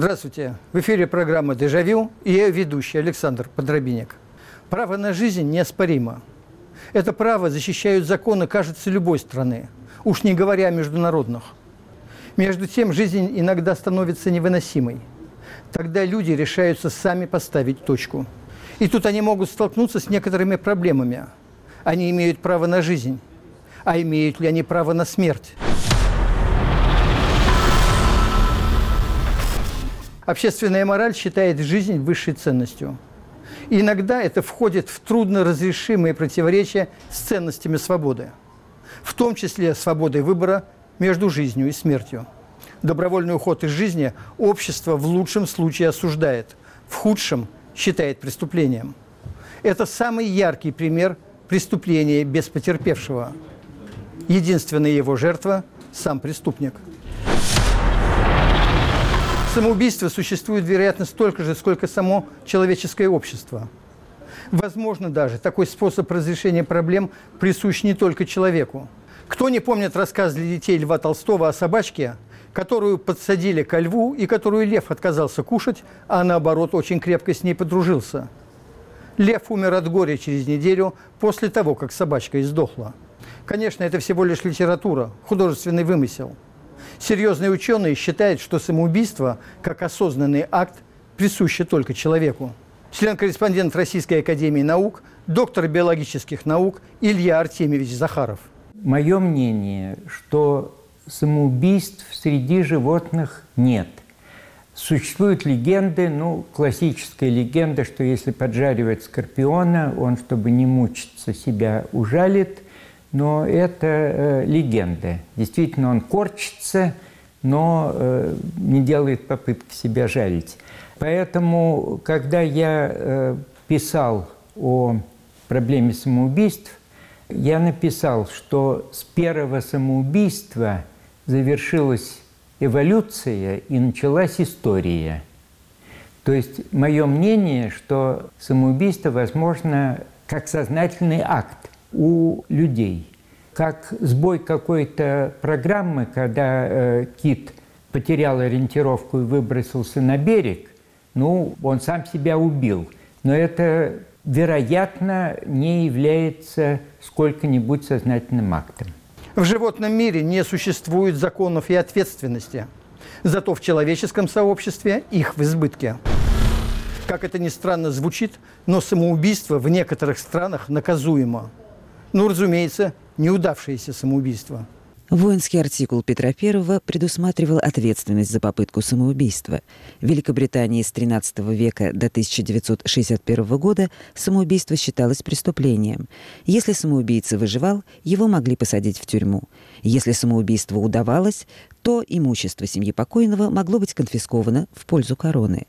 Здравствуйте. В эфире программа «Дежавю» и я ведущий Александр Подробинек. Право на жизнь неоспоримо. Это право защищают законы, кажется, любой страны, уж не говоря о международных. Между тем, жизнь иногда становится невыносимой. Тогда люди решаются сами поставить точку. И тут они могут столкнуться с некоторыми проблемами. Они имеют право на жизнь, а имеют ли они право на смерть? Общественная мораль считает жизнь высшей ценностью. И иногда это входит в трудно разрешимые противоречия с ценностями свободы, в том числе свободой выбора между жизнью и смертью. Добровольный уход из жизни общество в лучшем случае осуждает, в худшем считает преступлением. Это самый яркий пример преступления без потерпевшего. Единственная его жертва – сам преступник – Самоубийство существует, вероятно, столько же, сколько само человеческое общество. Возможно даже, такой способ разрешения проблем присущ не только человеку. Кто не помнит рассказ для детей Льва Толстого о собачке, которую подсадили ко льву и которую лев отказался кушать, а наоборот очень крепко с ней подружился? Лев умер от горя через неделю после того, как собачка издохла. Конечно, это всего лишь литература, художественный вымысел – Серьезные ученые считают, что самоубийство, как осознанный акт, присуще только человеку. Член-корреспондент Российской Академии Наук, доктор биологических наук Илья Артемьевич Захаров. Мое мнение, что самоубийств среди животных нет. Существуют легенды, ну, классическая легенда, что если поджаривать скорпиона, он, чтобы не мучиться, себя ужалит – но это э, легенда. Действительно, он корчится, но э, не делает попытки себя жарить. Поэтому, когда я э, писал о проблеме самоубийств, я написал, что с первого самоубийства завершилась эволюция и началась история. То есть мое мнение, что самоубийство возможно как сознательный акт – у людей. Как сбой какой-то программы, когда э, кит потерял ориентировку и выбросился на берег, ну, он сам себя убил. Но это, вероятно, не является сколько-нибудь сознательным актом. В животном мире не существует законов и ответственности. Зато в человеческом сообществе их в избытке. Как это ни странно звучит, но самоубийство в некоторых странах наказуемо. Ну, разумеется, неудавшееся самоубийство. Воинский артикул Петра I предусматривал ответственность за попытку самоубийства. В Великобритании с XIII века до 1961 года самоубийство считалось преступлением. Если самоубийца выживал, его могли посадить в тюрьму. Если самоубийство удавалось, то имущество семьи покойного могло быть конфисковано в пользу короны.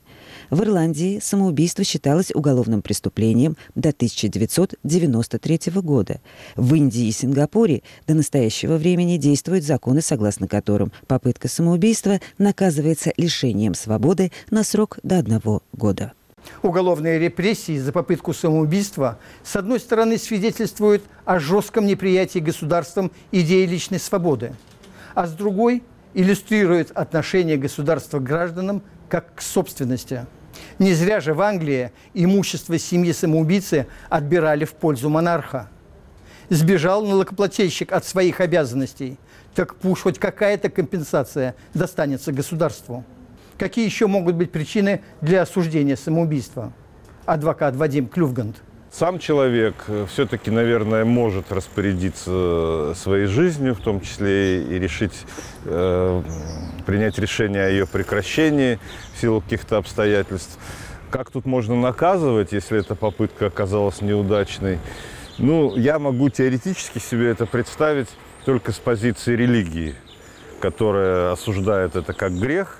В Ирландии самоубийство считалось уголовным преступлением до 1993 года. В Индии и Сингапуре до настоящего времени действуют законы, согласно которым попытка самоубийства наказывается лишением свободы на срок до одного года. Уголовные репрессии за попытку самоубийства, с одной стороны, свидетельствуют о жестком неприятии государством идеи личной свободы, а с другой – иллюстрирует отношение государства к гражданам как к собственности. Не зря же в Англии имущество семьи самоубийцы отбирали в пользу монарха. Сбежал налогоплательщик от своих обязанностей, так пусть хоть какая-то компенсация достанется государству. Какие еще могут быть причины для осуждения самоубийства? Адвокат Вадим Клювгант – сам человек э, все-таки, наверное, может распорядиться своей жизнью, в том числе и решить, э, принять решение о ее прекращении в силу каких-то обстоятельств. Как тут можно наказывать, если эта попытка оказалась неудачной? Ну, я могу теоретически себе это представить только с позиции религии, которая осуждает это как грех –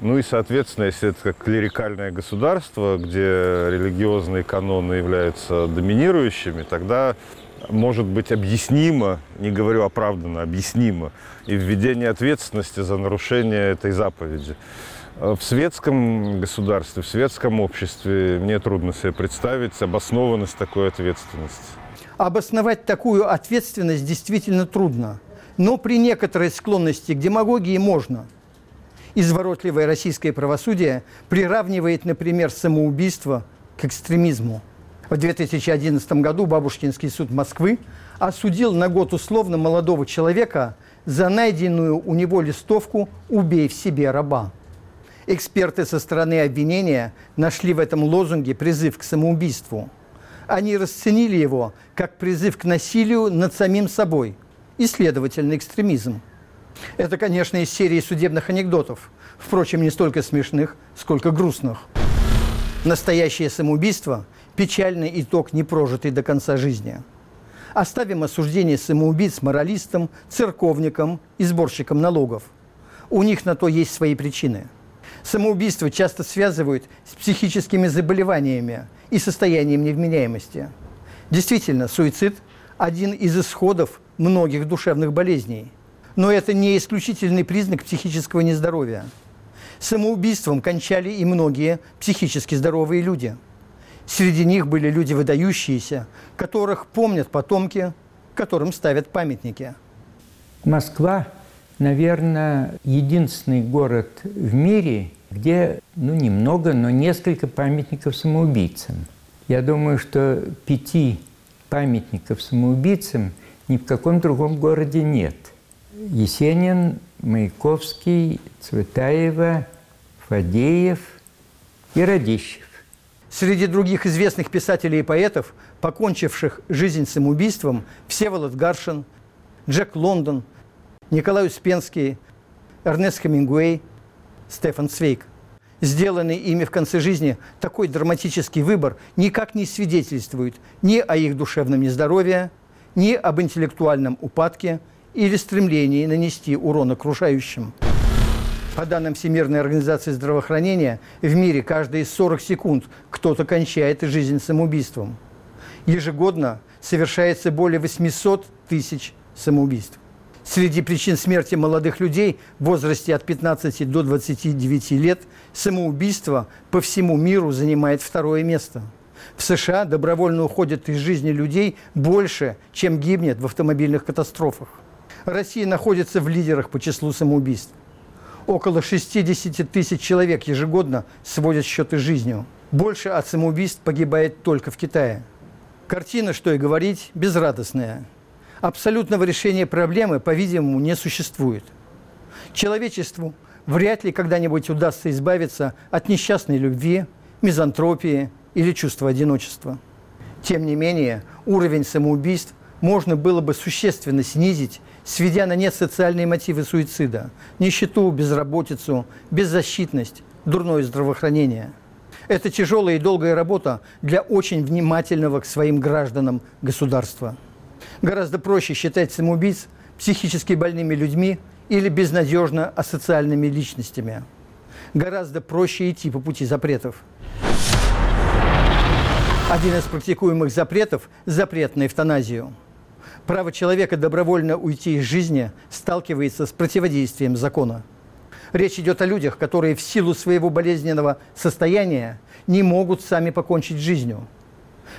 ну и, соответственно, если это как клерикальное государство, где религиозные каноны являются доминирующими, тогда может быть объяснимо, не говорю оправданно, объяснимо, и введение ответственности за нарушение этой заповеди. В светском государстве, в светском обществе мне трудно себе представить обоснованность такой ответственности. Обосновать такую ответственность действительно трудно. Но при некоторой склонности к демагогии можно – Изворотливое российское правосудие приравнивает, например, самоубийство к экстремизму. В 2011 году Бабушкинский суд Москвы осудил на год условно молодого человека за найденную у него листовку «Убей в себе раба». Эксперты со стороны обвинения нашли в этом лозунге призыв к самоубийству. Они расценили его как призыв к насилию над самим собой и, следовательно, экстремизм. Это, конечно, из серии судебных анекдотов, впрочем, не столько смешных, сколько грустных. Настоящее самоубийство – печальный итог непрожитой до конца жизни. Оставим осуждение самоубийц моралистам, церковникам и сборщикам налогов. У них на то есть свои причины. Самоубийство часто связывают с психическими заболеваниями и состоянием невменяемости. Действительно, суицид – один из исходов многих душевных болезней. Но это не исключительный признак психического нездоровья. Самоубийством кончали и многие психически здоровые люди. Среди них были люди выдающиеся, которых помнят потомки, которым ставят памятники. Москва, наверное, единственный город в мире, где, ну, немного, но несколько памятников самоубийцам. Я думаю, что пяти памятников самоубийцам ни в каком другом городе нет. Есенин, Маяковский, Цветаева, Фадеев и Радищев. Среди других известных писателей и поэтов, покончивших жизнь самоубийством, Всеволод Гаршин, Джек Лондон, Николай Успенский, Эрнест Хемингуэй, Стефан Цвейк. Сделанный ими в конце жизни такой драматический выбор никак не свидетельствует ни о их душевном нездоровье, ни об интеллектуальном упадке или стремлении нанести урон окружающим. По данным Всемирной организации здравоохранения, в мире каждые 40 секунд кто-то кончает жизнь самоубийством. Ежегодно совершается более 800 тысяч самоубийств. Среди причин смерти молодых людей в возрасте от 15 до 29 лет самоубийство по всему миру занимает второе место. В США добровольно уходят из жизни людей больше, чем гибнет в автомобильных катастрофах. Россия находится в лидерах по числу самоубийств. Около 60 тысяч человек ежегодно сводят счеты жизнью. Больше от самоубийств погибает только в Китае. Картина, что и говорить, безрадостная. Абсолютного решения проблемы, по-видимому, не существует. Человечеству вряд ли когда-нибудь удастся избавиться от несчастной любви, мизантропии или чувства одиночества. Тем не менее, уровень самоубийств можно было бы существенно снизить, сведя на нет социальные мотивы суицида, нищету, безработицу, беззащитность, дурное здравоохранение. Это тяжелая и долгая работа для очень внимательного к своим гражданам государства. Гораздо проще считать самоубийц психически больными людьми или безнадежно асоциальными личностями. Гораздо проще идти по пути запретов. Один из практикуемых запретов – запрет на эвтаназию. Право человека добровольно уйти из жизни сталкивается с противодействием закона. Речь идет о людях, которые в силу своего болезненного состояния не могут сами покончить жизнью.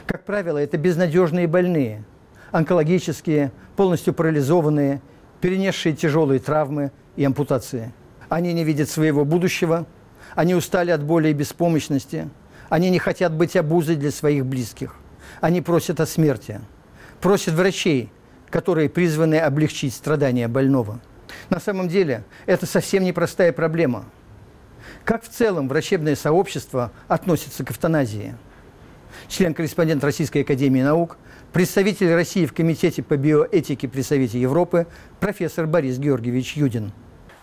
Как правило, это безнадежные больные – онкологические, полностью парализованные, перенесшие тяжелые травмы и ампутации. Они не видят своего будущего, они устали от боли и беспомощности, они не хотят быть обузой для своих близких. Они просят о смерти, просят врачей, которые призваны облегчить страдания больного. На самом деле это совсем непростая проблема. Как в целом врачебное сообщество относится к эвтаназии? Член-корреспондент Российской Академии Наук представитель России в Комитете по биоэтике при Совете Европы, профессор Борис Георгиевич Юдин.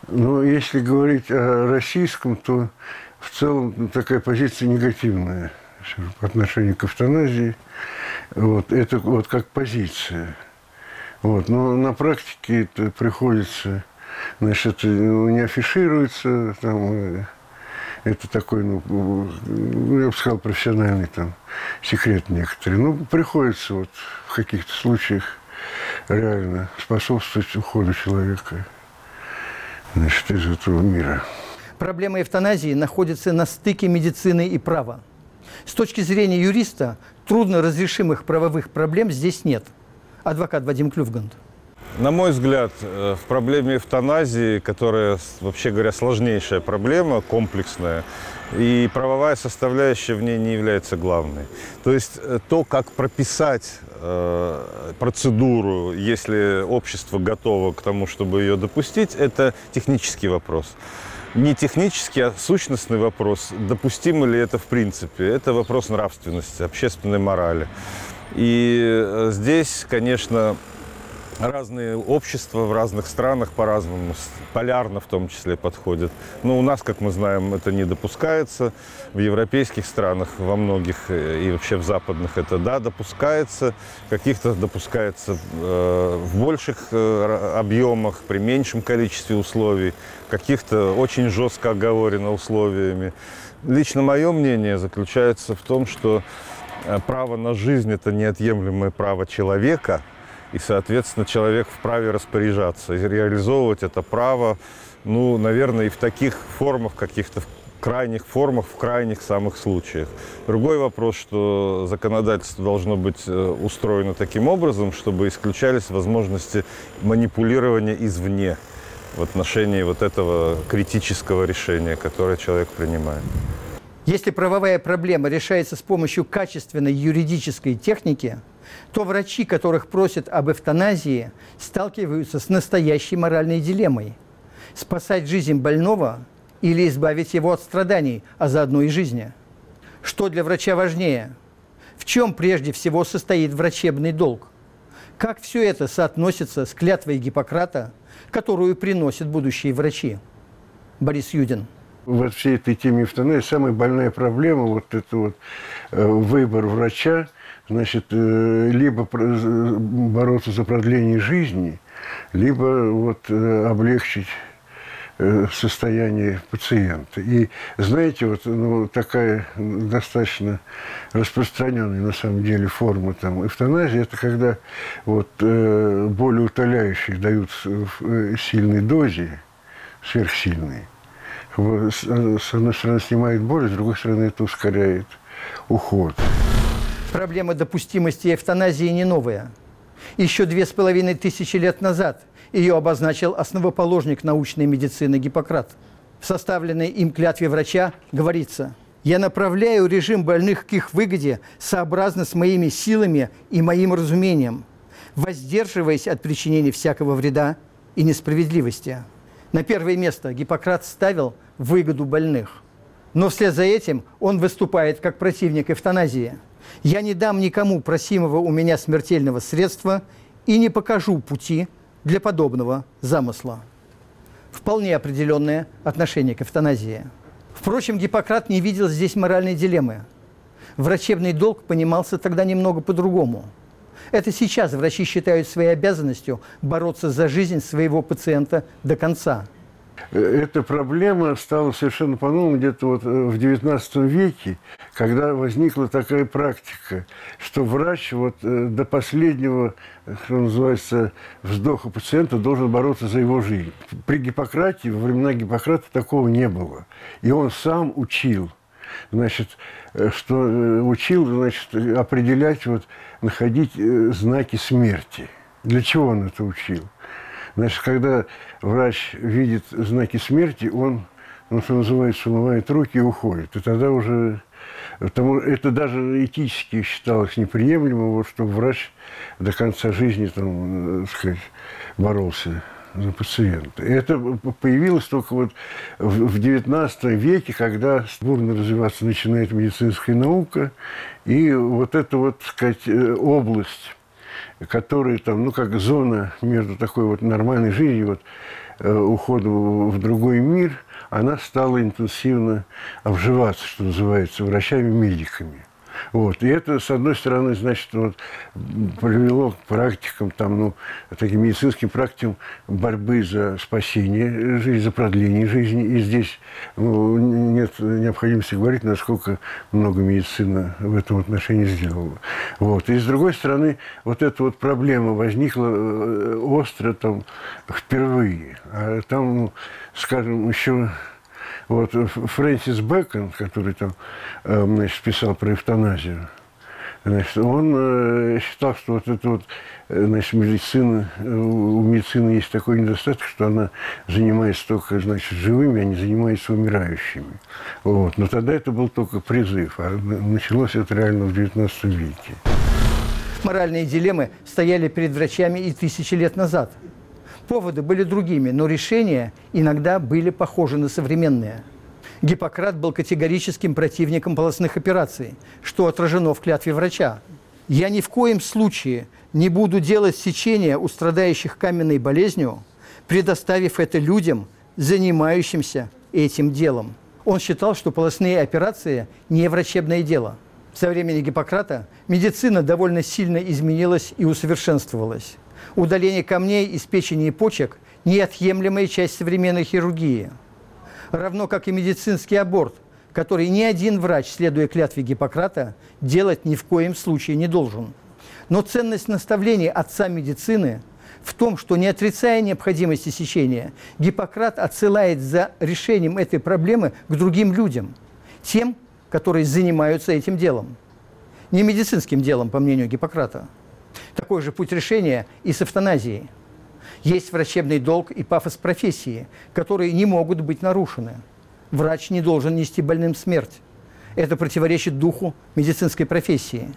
Ну, если говорить о российском, то в целом такая позиция негативная по отношению к эвтаназии. Вот, это вот как позиция. Вот, но на практике это приходится, значит, это не афишируется, там, э, это такой, ну, ну, я бы сказал, профессиональный там секрет некоторые. Ну, приходится вот в каких-то случаях реально способствовать уходу человека значит, из этого мира. Проблема эвтаназии находится на стыке медицины и права. С точки зрения юриста, трудно разрешимых правовых проблем здесь нет. Адвокат Вадим Клювгант. На мой взгляд, э, в проблеме эвтаназии, которая, вообще говоря, сложнейшая проблема, комплексная, и правовая составляющая в ней не является главной. То есть э, то, как прописать э, процедуру, если общество готово к тому, чтобы ее допустить, это технический вопрос. Не технический, а сущностный вопрос, допустимо ли это в принципе. Это вопрос нравственности, общественной морали. И э, здесь, конечно, разные общества в разных странах по-разному, полярно в том числе подходят. Но у нас, как мы знаем, это не допускается. В европейских странах, во многих э, и вообще в западных это да, допускается. Каких-то допускается э, в больших э, объемах, при меньшем количестве условий. Каких-то очень жестко оговорено условиями. Лично мое мнение заключается в том, что э, право на жизнь – это неотъемлемое право человека – и, соответственно, человек вправе распоряжаться и реализовывать это право, ну, наверное, и в таких формах, каких-то крайних формах, в крайних самых случаях. Другой вопрос, что законодательство должно быть э, устроено таким образом, чтобы исключались возможности манипулирования извне в отношении вот этого критического решения, которое человек принимает. Если правовая проблема решается с помощью качественной юридической техники – то врачи, которых просят об эвтаназии, сталкиваются с настоящей моральной дилеммой. Спасать жизнь больного или избавить его от страданий, а заодно и жизни. Что для врача важнее? В чем прежде всего состоит врачебный долг? Как все это соотносится с клятвой Гиппократа, которую приносят будущие врачи? Борис Юдин. Во всей этой теме эвтаназии самая больная проблема, вот это вот э, выбор врача – значит, э, либо бороться за продление жизни, либо вот э, облегчить э, состояние пациента. И знаете, вот ну, такая достаточно распространенная на самом деле форма там, эвтаназии, это когда вот, э, болеутоляющих дают в сильной дозе, сверхсильной. С одной стороны снимает боль, с другой стороны это ускоряет уход. Проблема допустимости эвтаназии не новая. Еще две с половиной тысячи лет назад ее обозначил основоположник научной медицины Гиппократ. В составленной им клятве врача говорится «Я направляю режим больных к их выгоде сообразно с моими силами и моим разумением, воздерживаясь от причинения всякого вреда и несправедливости». На первое место Гиппократ ставил выгоду больных. Но вслед за этим он выступает как противник эвтаназии – я не дам никому просимого у меня смертельного средства и не покажу пути для подобного замысла. Вполне определенное отношение к эвтаназии. Впрочем, Гиппократ не видел здесь моральной дилеммы. Врачебный долг понимался тогда немного по-другому. Это сейчас врачи считают своей обязанностью бороться за жизнь своего пациента до конца – эта проблема стала совершенно по-новому где-то вот э, в XIX веке, когда возникла такая практика, что врач вот э, до последнего, что называется, вздоха пациента должен бороться за его жизнь. При Гиппократе, во времена Гиппократа такого не было. И он сам учил значит, э, что учил, значит, определять, вот, находить знаки смерти. Для чего он это учил? Значит, когда врач видит знаки смерти, он, ну, что называется, умывает руки и уходит. И тогда уже... Потому это даже этически считалось неприемлемым, вот, чтобы врач до конца жизни, там, так сказать, боролся за пациента. И это появилось только вот в XIX веке, когда бурно развиваться начинает медицинская наука, и вот эта вот, так сказать, э, область которые там, ну, как зона между такой вот нормальной жизнью, вот, э, уходом в другой мир, она стала интенсивно обживаться, что называется, врачами-медиками. Вот. И это, с одной стороны, значит, вот, привело к практикам, там, ну, таким медицинским практикам борьбы за спасение жизни, за продление жизни. И здесь ну, нет необходимости говорить, насколько много медицина в этом отношении сделала. Вот. И с другой стороны, вот эта вот проблема возникла э, остро там впервые. А там, ну, скажем, еще вот Фрэнсис Бэкон, который там, э, значит, писал про эвтаназию, Значит, он э, считал, что вот это вот, э, значит, медицина, э, у медицины есть такой недостаток, что она занимается только, значит, живыми, а не занимается умирающими. Вот. Но тогда это был только призыв, а началось это реально в XIX веке. Моральные дилеммы стояли перед врачами и тысячи лет назад. Поводы были другими, но решения иногда были похожи на современные – Гиппократ был категорическим противником полостных операций, что отражено в клятве врача. «Я ни в коем случае не буду делать сечения у страдающих каменной болезнью, предоставив это людям, занимающимся этим делом». Он считал, что полостные операции – не врачебное дело. Со времени Гиппократа медицина довольно сильно изменилась и усовершенствовалась. Удаление камней из печени и почек – неотъемлемая часть современной хирургии – равно как и медицинский аборт, который ни один врач, следуя клятве Гиппократа, делать ни в коем случае не должен. Но ценность наставлений отца медицины в том, что не отрицая необходимости сечения, Гиппократ отсылает за решением этой проблемы к другим людям, тем, которые занимаются этим делом. Не медицинским делом, по мнению Гиппократа. Такой же путь решения и с эвтаназией. Есть врачебный долг и пафос профессии, которые не могут быть нарушены. Врач не должен нести больным смерть. Это противоречит духу медицинской профессии.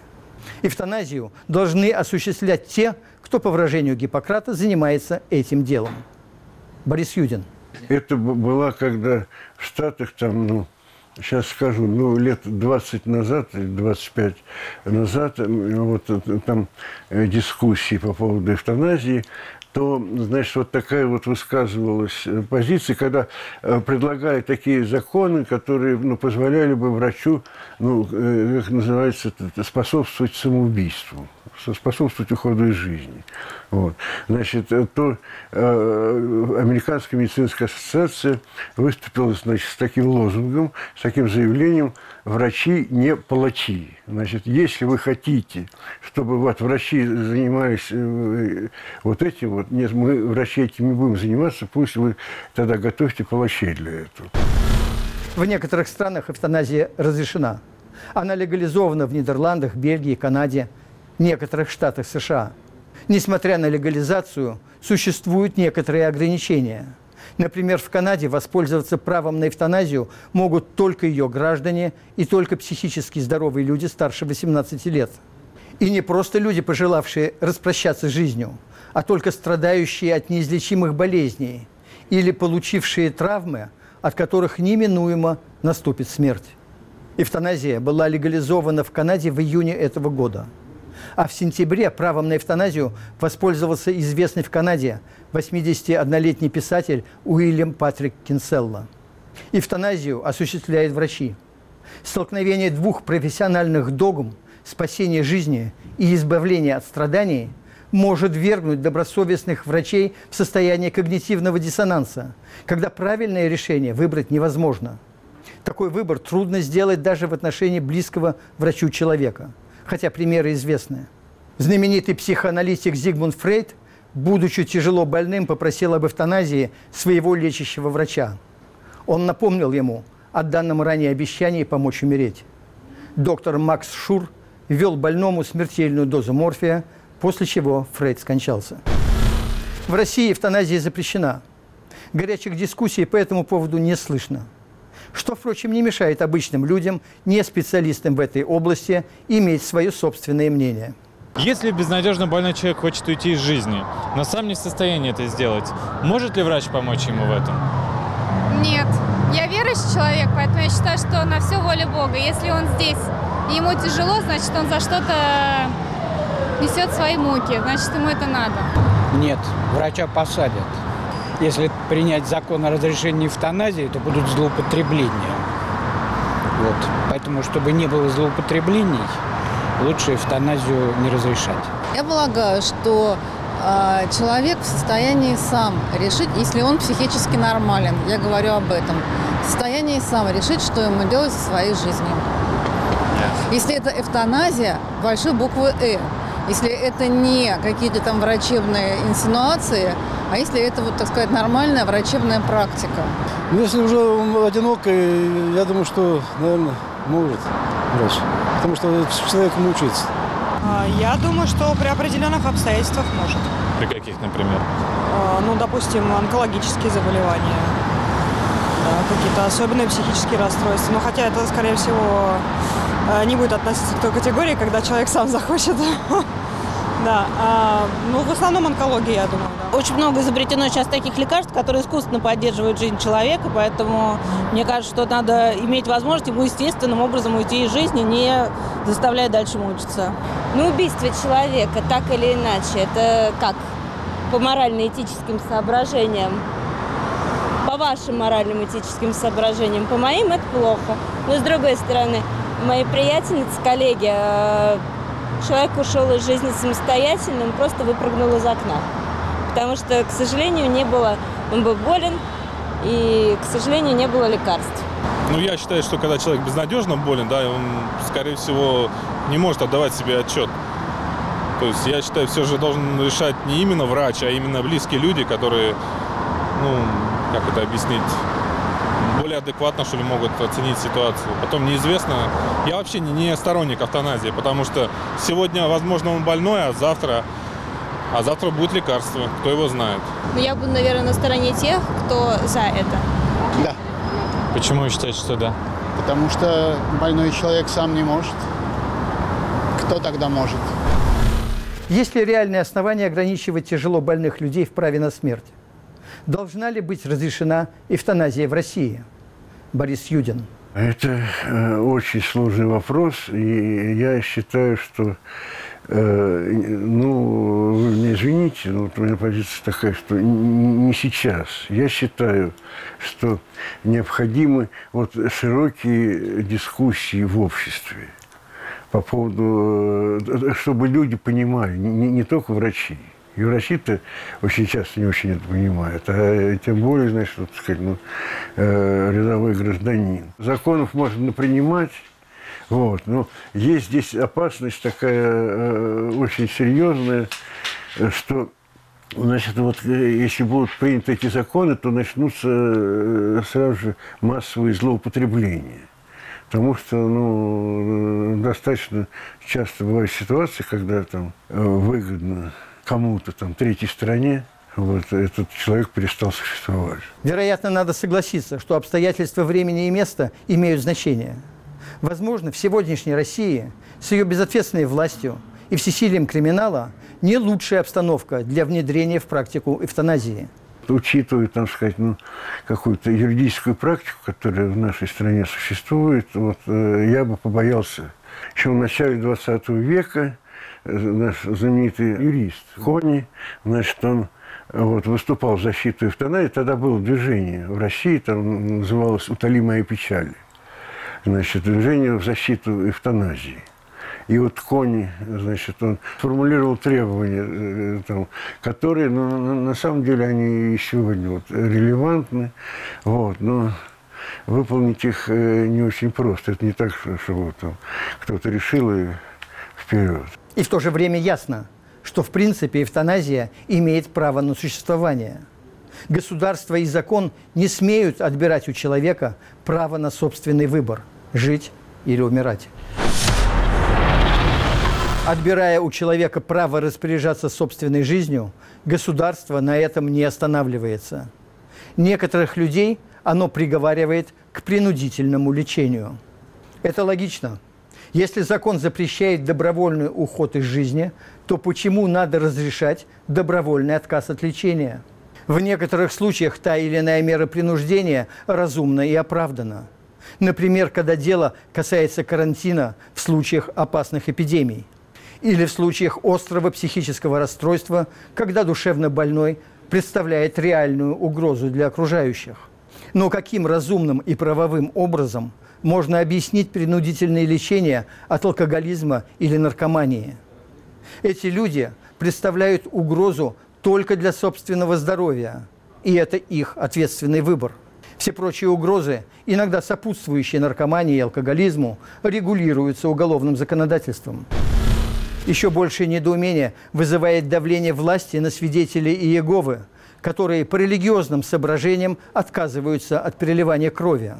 Эвтаназию должны осуществлять те, кто, по выражению Гиппократа, занимается этим делом. Борис Юдин. Это была, когда в Штатах там, ну, сейчас скажу, ну, лет 20 назад, 25 назад, вот там э, дискуссии по поводу эвтаназии, то, значит, вот такая вот высказывалась э, позиция, когда э, предлагали такие законы, которые ну, позволяли бы врачу, ну, э, как называется, способствовать самоубийству, способствовать уходу из жизни. Вот. Значит, то э, Американская медицинская ассоциация выступила значит, с таким лозунгом, с таким заявлением «врачи не палачи». Значит, если вы хотите, чтобы вот врачи занимались э, вот этим вот, нет, мы врачи этим не будем заниматься, пусть вы тогда готовьте палачей для этого. В некоторых странах эвтаназия разрешена. Она легализована в Нидерландах, Бельгии, Канаде, некоторых штатах США. Несмотря на легализацию, существуют некоторые ограничения. Например, в Канаде воспользоваться правом на эвтаназию могут только ее граждане и только психически здоровые люди старше 18 лет. И не просто люди, пожелавшие распрощаться с жизнью – а только страдающие от неизлечимых болезней или получившие травмы, от которых неминуемо наступит смерть. Эвтаназия была легализована в Канаде в июне этого года. А в сентябре правом на эвтаназию воспользовался известный в Канаде 81-летний писатель Уильям Патрик Кинселла. Эвтаназию осуществляют врачи. Столкновение двух профессиональных догм – спасение жизни и избавление от страданий – может вергнуть добросовестных врачей в состояние когнитивного диссонанса, когда правильное решение выбрать невозможно. Такой выбор трудно сделать даже в отношении близкого врачу человека, хотя примеры известны. Знаменитый психоаналитик Зигмунд Фрейд, будучи тяжело больным, попросил об эвтаназии своего лечащего врача. Он напомнил ему о данном ранее обещании помочь умереть. Доктор Макс Шур ввел больному смертельную дозу морфия – после чего Фрейд скончался. В России эвтаназия запрещена. Горячих дискуссий по этому поводу не слышно. Что, впрочем, не мешает обычным людям, не специалистам в этой области, иметь свое собственное мнение. Если безнадежно больной человек хочет уйти из жизни, но сам не в состоянии это сделать, может ли врач помочь ему в этом? Нет. Я верующий человек, поэтому я считаю, что на все воля Бога. Если он здесь, и ему тяжело, значит, он за что-то несет свои муки, значит, ему это надо. Нет, врача посадят. Если принять закон о разрешении эвтаназии, то будут злоупотребления. Вот. Поэтому, чтобы не было злоупотреблений, лучше эвтаназию не разрешать. Я полагаю, что э, человек в состоянии сам решить, если он психически нормален, я говорю об этом, в состоянии сам решить, что ему делать со своей жизнью. Если это эвтаназия, большой буквы «э», если это не какие-то там врачебные инсинуации, а если это, вот, так сказать, нормальная врачебная практика. Ну, если уже он одинокий, я думаю, что, наверное, может врач. Потому что человек мучается. А, Я думаю, что при определенных обстоятельствах может. При каких, например? А, Ну, допустим, онкологические заболевания, да, какие-то особенные психические расстройства. Но хотя это, скорее всего, э, не будет относиться к той категории, когда человек сам захочет. Да, а, ну, в основном онкология, я думаю. Очень много изобретено сейчас таких лекарств, которые искусственно поддерживают жизнь человека, поэтому мне кажется, что надо иметь возможность ему естественным образом уйти из жизни, не заставляя дальше мучиться. Ну, убийство человека, так или иначе, это как? По морально-этическим соображениям. По вашим моральным этическим соображениям. По моим это плохо. Но с другой стороны, мои приятельницы, коллеги, э, человек ушел из жизни самостоятельно, он просто выпрыгнул из окна. Потому что, к сожалению, не было, он был болен, и, к сожалению, не было лекарств. Ну, я считаю, что когда человек безнадежно болен, да, он, скорее всего, не может отдавать себе отчет. То есть я считаю, все же должен решать не именно врач, а именно близкие люди, которые, ну, как это объяснить, более адекватно, что ли, могут оценить ситуацию. Потом неизвестно. Я вообще не, сторонник эвтаназии, потому что сегодня, возможно, он больной, а завтра, а завтра будет лекарство. Кто его знает. Но я буду, наверное, на стороне тех, кто за это. Да, Почему вы считаете, что да? потому что больной человек сам не может. Кто тогда может? Есть ли реальные основания ограничивать тяжело больных людей в праве на смерть? Должна ли быть разрешена эвтаназия в России? Борис Юдин. Это э, очень сложный вопрос, и я считаю, что, ну, вы меня извините, но вот у меня позиция такая, что не сейчас. Я считаю, что необходимы вот широкие дискуссии в обществе по поводу, э, чтобы люди понимали, не, не- только врачи. И врачи-то очень часто не очень это понимают, а тем более, значит, вот, так сказать, ну, э, рядовой гражданин. Законов можно принимать, вот, но есть здесь опасность такая э, очень серьезная, что Значит, вот э, если будут приняты эти законы, то начнутся э, сразу же массовые злоупотребления. Потому что ну, достаточно часто бывают ситуации, когда там выгодно кому-то, там, третьей стране, вот этот человек перестал существовать. Вероятно, надо согласиться, что обстоятельства времени и места имеют значение. Возможно, в сегодняшней России с ее безответственной властью и всесилием криминала не лучшая обстановка для внедрения в практику эвтаназии. Учитывая, там сказать, ну, какую-то юридическую практику, которая в нашей стране существует, вот, э, я бы побоялся. Еще в начале 20 века э, наш знаменитый юрист Кони, значит, он э, вот, выступал в защиту эвтаназии. Тогда было движение в России, там называлось «Утоли мои печали». Значит, движение в защиту эвтаназии. И вот Кони, значит, он сформулировал требования, э, там, которые, ну, на, самом деле, они и сегодня вот, релевантны, вот, но выполнить их э, не очень просто. Это не так, что, что вот, кто-то решил и вперед. И в то же время ясно, что в принципе эвтаназия имеет право на существование. Государство и закон не смеют отбирать у человека право на собственный выбор – жить или умирать. Отбирая у человека право распоряжаться собственной жизнью, государство на этом не останавливается. Некоторых людей оно приговаривает к принудительному лечению. Это логично. Если закон запрещает добровольный уход из жизни, то почему надо разрешать добровольный отказ от лечения? В некоторых случаях та или иная мера принуждения разумна и оправдана. Например, когда дело касается карантина в случаях опасных эпидемий или в случаях острого психического расстройства, когда душевно больной представляет реальную угрозу для окружающих. Но каким разумным и правовым образом можно объяснить принудительное лечение от алкоголизма или наркомании? Эти люди представляют угрозу только для собственного здоровья, и это их ответственный выбор. Все прочие угрозы, иногда сопутствующие наркомании и алкоголизму, регулируются уголовным законодательством. Еще большее недоумение вызывает давление власти на свидетелей Иеговы, которые по религиозным соображениям отказываются от переливания крови.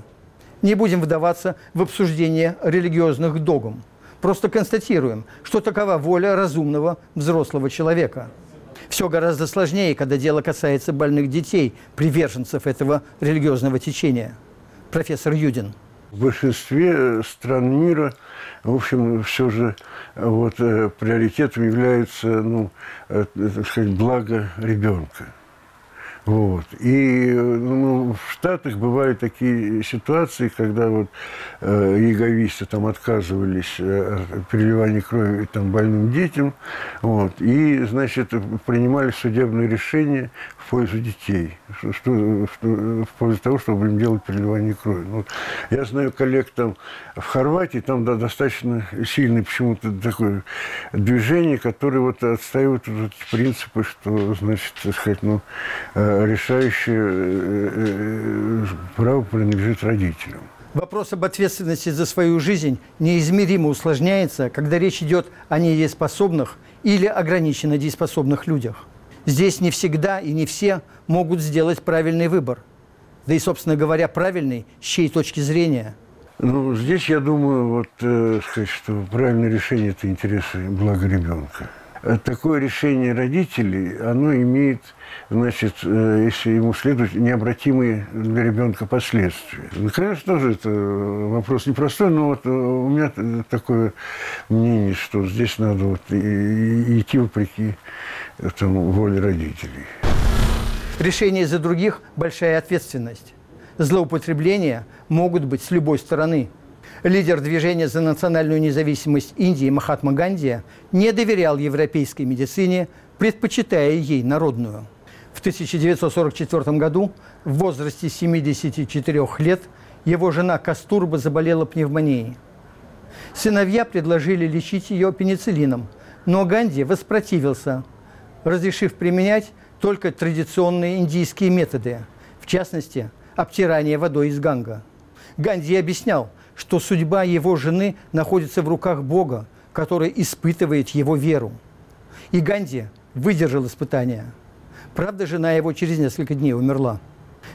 Не будем вдаваться в обсуждение религиозных догм. Просто констатируем, что такова воля разумного взрослого человека. Все гораздо сложнее, когда дело касается больных детей, приверженцев этого религиозного течения. Профессор Юдин. В большинстве стран мира, в общем, все же вот, э, приоритетом является, ну, э, так сказать, благо ребенка. Вот. И ну, в Штатах бывают такие ситуации, когда вот э, яговисты там отказывались э, от переливания крови там, больным детям, вот, и, значит, принимали судебное решение в пользу детей, что, что, в пользу того, чтобы им делать переливание крови. Ну, вот. Я знаю коллег там в Хорватии, там да, достаточно сильное почему-то такое движение, которое вот отстаивает вот эти принципы, что, значит, так сказать, ну, э, решающее э, э, право принадлежит родителям. Вопрос об ответственности за свою жизнь неизмеримо усложняется, когда речь идет о недееспособных или ограниченно дееспособных людях. Здесь не всегда и не все могут сделать правильный выбор. Да и, собственно говоря, правильный с чьей точки зрения. Ну, здесь, я думаю, вот, э, сказать, что правильное решение – это интересы блага ребенка. Э, такое решение родителей, оно имеет, значит, э, если ему следует, необратимые для ребенка последствия. Ну, конечно, тоже это вопрос непростой, но вот у меня такое мнение, что здесь надо вот идти вопреки этому воле родителей. Решение за других – большая ответственность. Злоупотребления могут быть с любой стороны. Лидер движения за национальную независимость Индии Махатма Ганди не доверял европейской медицине, предпочитая ей народную. В 1944 году в возрасте 74 лет его жена Кастурба заболела пневмонией. Сыновья предложили лечить ее пенициллином, но Ганди воспротивился, разрешив применять только традиционные индийские методы, в частности, обтирание водой из Ганга. Ганди объяснял, что судьба его жены находится в руках Бога, который испытывает его веру. И Ганди выдержал испытание. Правда, жена его через несколько дней умерла.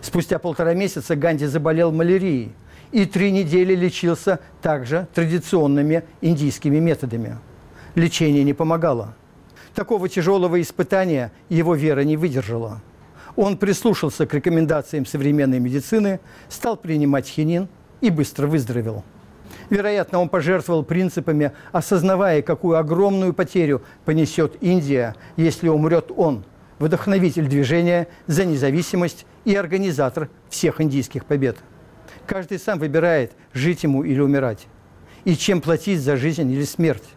Спустя полтора месяца Ганди заболел малярией и три недели лечился также традиционными индийскими методами. Лечение не помогало. Такого тяжелого испытания его вера не выдержала. Он прислушался к рекомендациям современной медицины, стал принимать хинин и быстро выздоровел. Вероятно, он пожертвовал принципами, осознавая, какую огромную потерю понесет Индия, если умрет он, вдохновитель движения за независимость и организатор всех индийских побед. Каждый сам выбирает, жить ему или умирать, и чем платить за жизнь или смерть.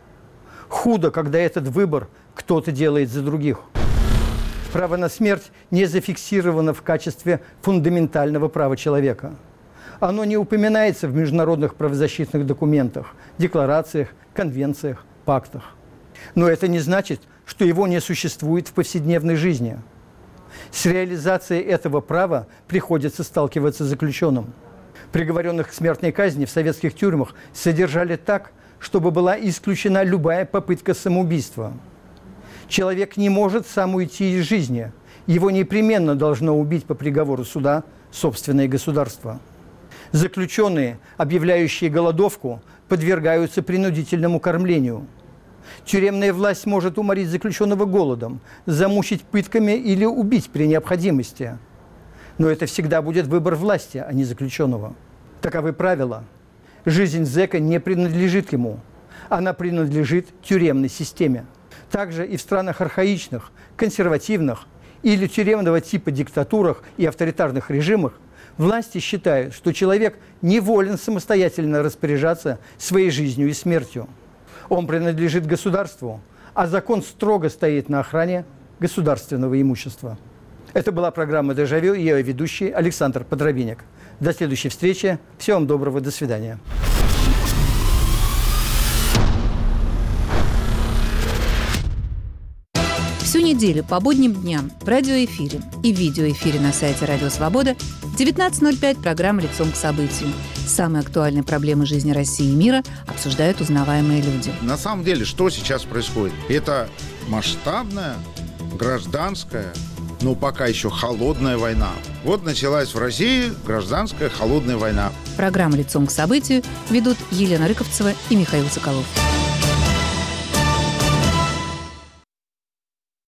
Худо, когда этот выбор кто-то делает за других. Право на смерть не зафиксировано в качестве фундаментального права человека. Оно не упоминается в международных правозащитных документах, декларациях, конвенциях, пактах. Но это не значит, что его не существует в повседневной жизни. С реализацией этого права приходится сталкиваться заключенным. Приговоренных к смертной казни в советских тюрьмах содержали так, чтобы была исключена любая попытка самоубийства – Человек не может сам уйти из жизни. Его непременно должно убить по приговору суда собственное государство. Заключенные, объявляющие голодовку, подвергаются принудительному кормлению. Тюремная власть может уморить заключенного голодом, замучить пытками или убить при необходимости. Но это всегда будет выбор власти, а не заключенного. Таковы правила. Жизнь зэка не принадлежит ему. Она принадлежит тюремной системе. Также и в странах архаичных, консервативных или тюремного типа диктатурах и авторитарных режимах власти считают, что человек не волен самостоятельно распоряжаться своей жизнью и смертью. Он принадлежит государству, а закон строго стоит на охране государственного имущества. Это была программа «Дежавю» и ее ведущий Александр Подробинек. До следующей встречи. Всего вам доброго. До свидания. Всю неделю по будним дням в радиоэфире и видеоэфире на сайте Радио Свобода 19.05 программа «Лицом к событию». Самые актуальные проблемы жизни России и мира обсуждают узнаваемые люди. На самом деле, что сейчас происходит? Это масштабная гражданская но пока еще холодная война. Вот началась в России гражданская холодная война. Программа «Лицом к событию» ведут Елена Рыковцева и Михаил Соколов.